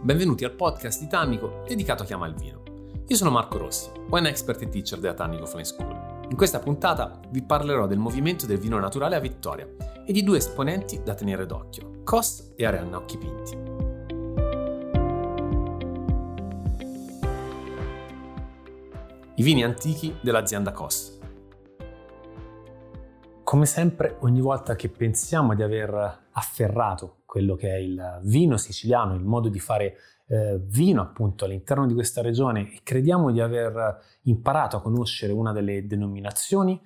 benvenuti al podcast di Tannico dedicato a Chiama il Vino. Io sono Marco Rossi, wine expert e teacher della Tannico Flying School. In questa puntata vi parlerò del movimento del vino naturale a Vittoria e di due esponenti da tenere d'occhio, Cos e Arianna Occhipinti. I vini antichi dell'azienda Cos. Come sempre, ogni volta che pensiamo di aver afferrato quello che è il vino siciliano, il modo di fare eh, vino appunto all'interno di questa regione e crediamo di aver imparato a conoscere una delle denominazioni,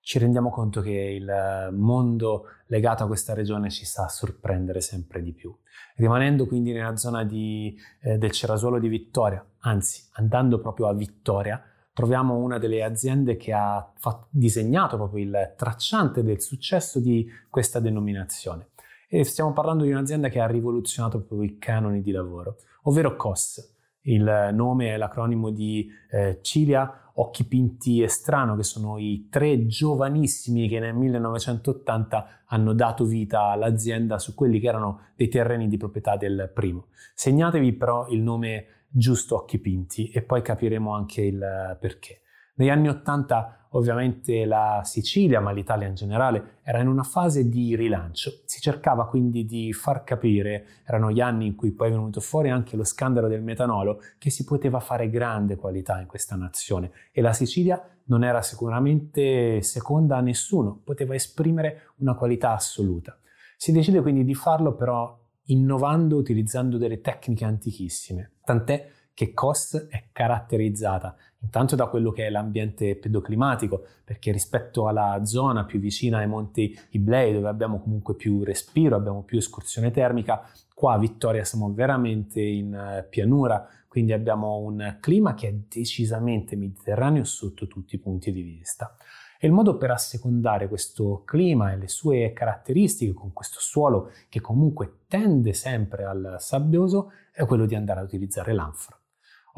ci rendiamo conto che il mondo legato a questa regione ci sa sorprendere sempre di più. Rimanendo quindi nella zona di, eh, del Cerasuolo di Vittoria, anzi andando proprio a Vittoria, troviamo una delle aziende che ha fatto, disegnato proprio il tracciante del successo di questa denominazione. E stiamo parlando di un'azienda che ha rivoluzionato proprio i canoni di lavoro, ovvero COS. Il nome è l'acronimo di eh, Cilia, Occhi Pinti e Strano, che sono i tre giovanissimi che nel 1980 hanno dato vita all'azienda su quelli che erano dei terreni di proprietà del primo. Segnatevi però il nome giusto occhi pinti e poi capiremo anche il perché. Negli anni Ottanta ovviamente la Sicilia, ma l'Italia in generale, era in una fase di rilancio. Si cercava quindi di far capire, erano gli anni in cui poi è venuto fuori anche lo scandalo del metanolo, che si poteva fare grande qualità in questa nazione e la Sicilia non era sicuramente seconda a nessuno, poteva esprimere una qualità assoluta. Si decide quindi di farlo però innovando utilizzando delle tecniche antichissime, tant'è che COS è caratterizzata intanto da quello che è l'ambiente pedoclimatico, perché rispetto alla zona più vicina ai monti Iblei, dove abbiamo comunque più respiro, abbiamo più escursione termica, qua a Vittoria siamo veramente in eh, pianura, quindi abbiamo un clima che è decisamente mediterraneo sotto tutti i punti di vista. E il modo per assecondare questo clima e le sue caratteristiche con questo suolo che comunque tende sempre al sabbioso è quello di andare a utilizzare l'anfora.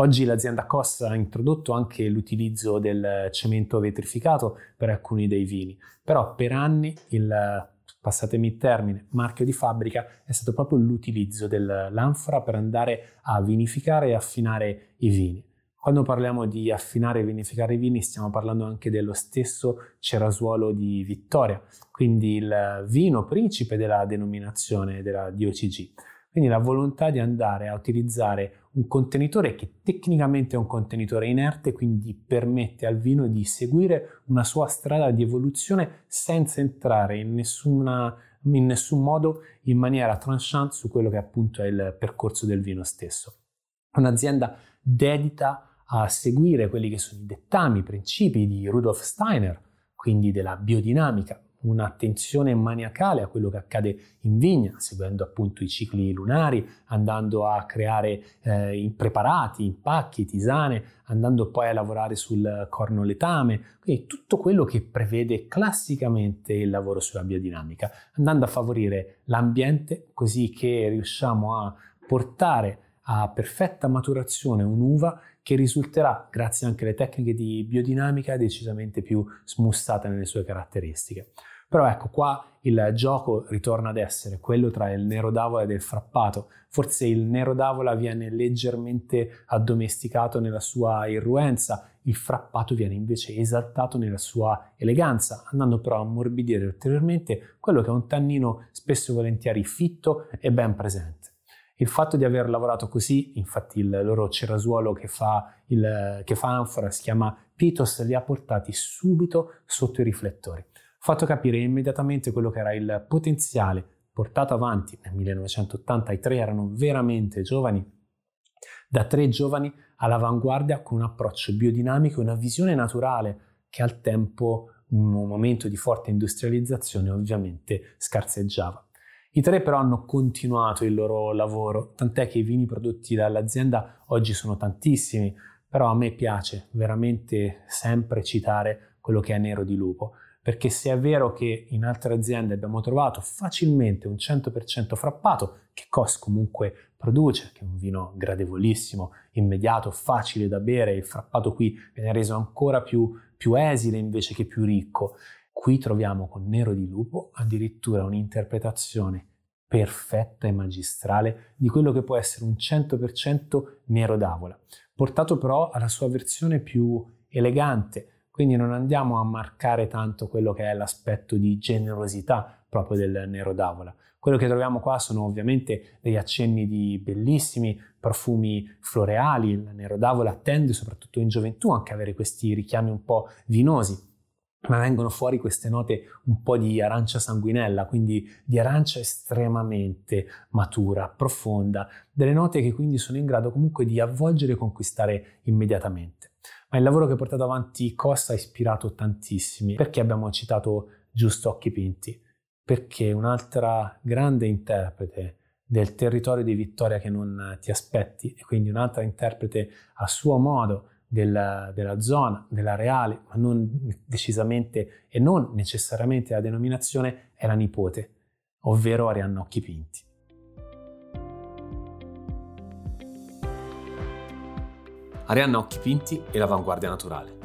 Oggi l'azienda COS ha introdotto anche l'utilizzo del cemento vetrificato per alcuni dei vini, però per anni il passatemi il termine, marchio di fabbrica è stato proprio l'utilizzo dell'anfora per andare a vinificare e affinare i vini. Quando parliamo di affinare e vinificare i vini stiamo parlando anche dello stesso cerasuolo di Vittoria, quindi il vino principe della denominazione della DOCG. Quindi la volontà di andare a utilizzare un contenitore che tecnicamente è un contenitore inerte, quindi permette al vino di seguire una sua strada di evoluzione senza entrare in, nessuna, in nessun modo in maniera tranchant su quello che appunto è il percorso del vino stesso. Un'azienda dedita a seguire quelli che sono i dettami, i principi di Rudolf Steiner, quindi della biodinamica, un'attenzione maniacale a quello che accade in vigna, seguendo appunto i cicli lunari, andando a creare eh, preparati, impacchi, tisane, andando poi a lavorare sul cornoletame, quindi tutto quello che prevede classicamente il lavoro sulla biodinamica, andando a favorire l'ambiente così che riusciamo a portare a perfetta maturazione un'uva che risulterà, grazie anche alle tecniche di biodinamica, decisamente più smussata nelle sue caratteristiche. Però ecco, qua il gioco ritorna ad essere quello tra il nero d'avola e il frappato. Forse il nero d'avola viene leggermente addomesticato nella sua irruenza, il frappato viene invece esaltato nella sua eleganza, andando però a ammorbidire ulteriormente quello che è un tannino spesso e volentieri fitto e ben presente. Il fatto di aver lavorato così, infatti il loro cerasuolo che fa, il, che fa anfora si chiama Pitos, li ha portati subito sotto i riflettori. Fatto capire immediatamente quello che era il potenziale portato avanti nel 1980, i tre erano veramente giovani, da tre giovani all'avanguardia con un approccio biodinamico e una visione naturale che al tempo, un momento di forte industrializzazione, ovviamente scarseggiava. I tre però hanno continuato il loro lavoro, tant'è che i vini prodotti dall'azienda oggi sono tantissimi, però a me piace veramente sempre citare quello che è Nero di Lupo, perché se è vero che in altre aziende abbiamo trovato facilmente un 100% frappato, che COS comunque produce, che è un vino gradevolissimo, immediato, facile da bere, il frappato qui viene reso ancora più, più esile invece che più ricco. Qui troviamo con Nero di Lupo addirittura un'interpretazione perfetta e magistrale di quello che può essere un 100% nero d'avola, portato però alla sua versione più elegante, quindi non andiamo a marcare tanto quello che è l'aspetto di generosità proprio del nero d'avola. Quello che troviamo qua sono ovviamente degli accenni di bellissimi profumi floreali, il nero d'avola tende soprattutto in gioventù anche a avere questi richiami un po' vinosi, ma vengono fuori queste note un po' di arancia sanguinella, quindi di arancia estremamente matura, profonda, delle note che quindi sono in grado comunque di avvolgere e conquistare immediatamente. Ma il lavoro che ha portato avanti Costa ha ispirato tantissimi. Perché abbiamo citato Giusto Occhi Pinti? Perché un'altra grande interprete del territorio di vittoria che non ti aspetti e quindi un'altra interprete a suo modo della, della zona, dell'areale, ma non decisamente e non necessariamente la denominazione è la nipote, ovvero Arianna Occhi Pinti. Arianna Occhi Pinti e l'avanguardia naturale.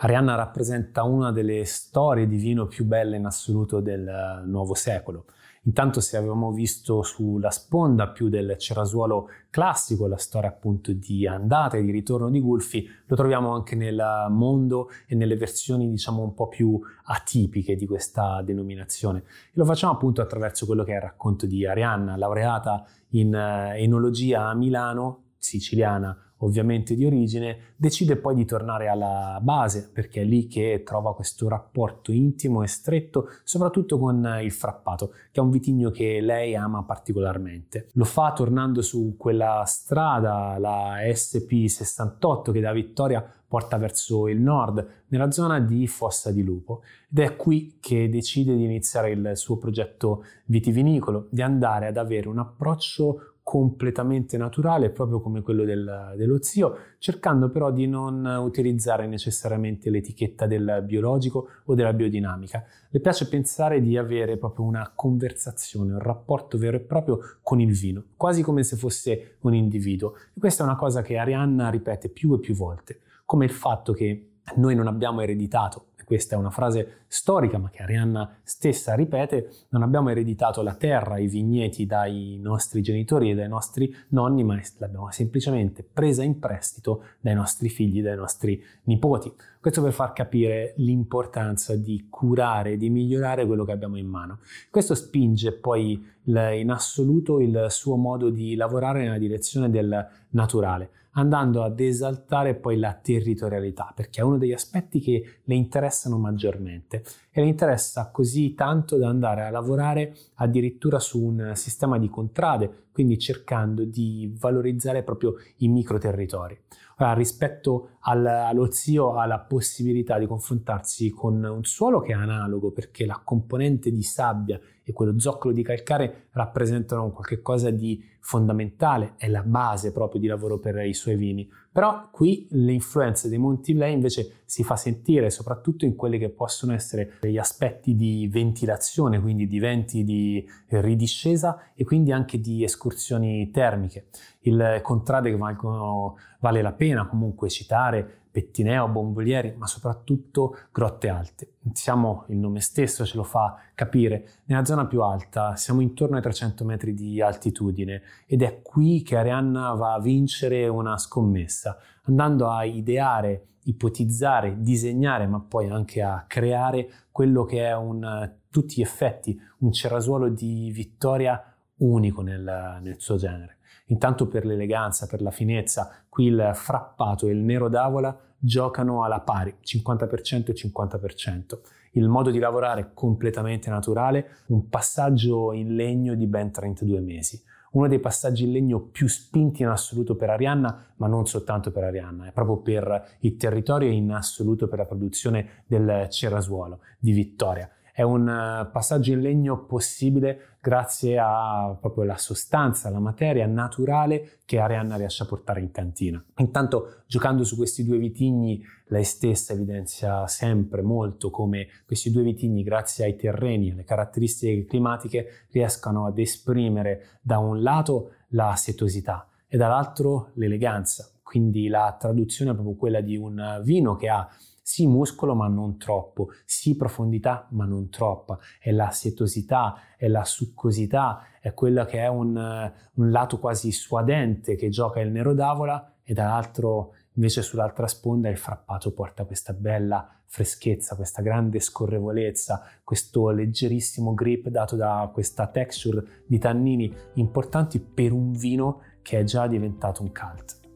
Arianna rappresenta una delle storie di vino più belle in assoluto del nuovo secolo. Intanto se avevamo visto sulla sponda più del cerasuolo classico, la storia appunto di andata e di ritorno di Gulfi, lo troviamo anche nel mondo e nelle versioni diciamo un po' più atipiche di questa denominazione. E lo facciamo appunto attraverso quello che è il racconto di Arianna, laureata in eh, enologia a Milano, siciliana ovviamente di origine, decide poi di tornare alla base perché è lì che trova questo rapporto intimo e stretto, soprattutto con il frappato, che è un vitigno che lei ama particolarmente. Lo fa tornando su quella strada, la SP68 che da Vittoria porta verso il nord, nella zona di Fossa di Lupo. Ed è qui che decide di iniziare il suo progetto vitivinicolo, di andare ad avere un approccio completamente naturale, proprio come quello del, dello zio, cercando però di non utilizzare necessariamente l'etichetta del biologico o della biodinamica. Le piace pensare di avere proprio una conversazione, un rapporto vero e proprio con il vino, quasi come se fosse un individuo. E questa è una cosa che Arianna ripete più e più volte, come il fatto che noi non abbiamo ereditato questa è una frase storica ma che Arianna stessa ripete, non abbiamo ereditato la terra, i vigneti dai nostri genitori e dai nostri nonni, ma l'abbiamo semplicemente presa in prestito dai nostri figli, dai nostri nipoti. Questo per far capire l'importanza di curare, di migliorare quello che abbiamo in mano. Questo spinge poi in assoluto il suo modo di lavorare nella direzione del naturale, andando ad esaltare poi la territorialità, perché è uno degli aspetti che le interessano maggiormente e le interessa così tanto da andare a lavorare addirittura su un sistema di contrade, quindi cercando di valorizzare proprio i microterritori. Ora, rispetto al, allo zio ha la possibilità di confrontarsi con un suolo che è analogo perché la componente di sabbia e quello zoccolo di calcare rappresentano qualcosa di fondamentale, è la base proprio di lavoro per i suoi vini. Però qui l'influenza dei Monti Blay invece si fa sentire soprattutto in quelli che possono essere gli aspetti di ventilazione, quindi di venti di ridiscesa e quindi anche di escursioni termiche. Il contrade che valgono, vale la pena comunque citare Pettineo, Bombolieri, ma soprattutto Grotte Alte. Siamo, il nome stesso ce lo fa capire, nella zona più alta, siamo intorno ai 300 metri di altitudine ed è qui che Arianna va a vincere una scommessa, andando a ideare, ipotizzare, disegnare, ma poi anche a creare quello che è un, tutti gli effetti, un cerasuolo di vittoria unico nel, nel suo genere. Intanto per l'eleganza, per la finezza, qui il frappato e il nero d'avola giocano alla pari, 50% e 50%. Il modo di lavorare è completamente naturale, un passaggio in legno di ben 32 mesi. Uno dei passaggi in legno più spinti in assoluto per Arianna, ma non soltanto per Arianna, è proprio per il territorio e in assoluto per la produzione del cerasuolo di Vittoria. È un eh, passaggio in legno possibile grazie a proprio la sostanza, la materia naturale che Arianna riesce a portare in cantina. Intanto, giocando su questi due vitigni, lei stessa evidenzia sempre molto come questi due vitigni, grazie ai terreni, alle caratteristiche climatiche, riescano ad esprimere da un lato la setosità e dall'altro l'eleganza. Quindi la traduzione è proprio quella di un vino che ha sì muscolo ma non troppo, sì profondità ma non troppa, è la setosità, è la succosità, è quello che è un, un lato quasi suadente che gioca il nero d'avola e dall'altro invece sull'altra sponda il frappato porta questa bella freschezza, questa grande scorrevolezza, questo leggerissimo grip dato da questa texture di tannini importanti per un vino che è già diventato un cult.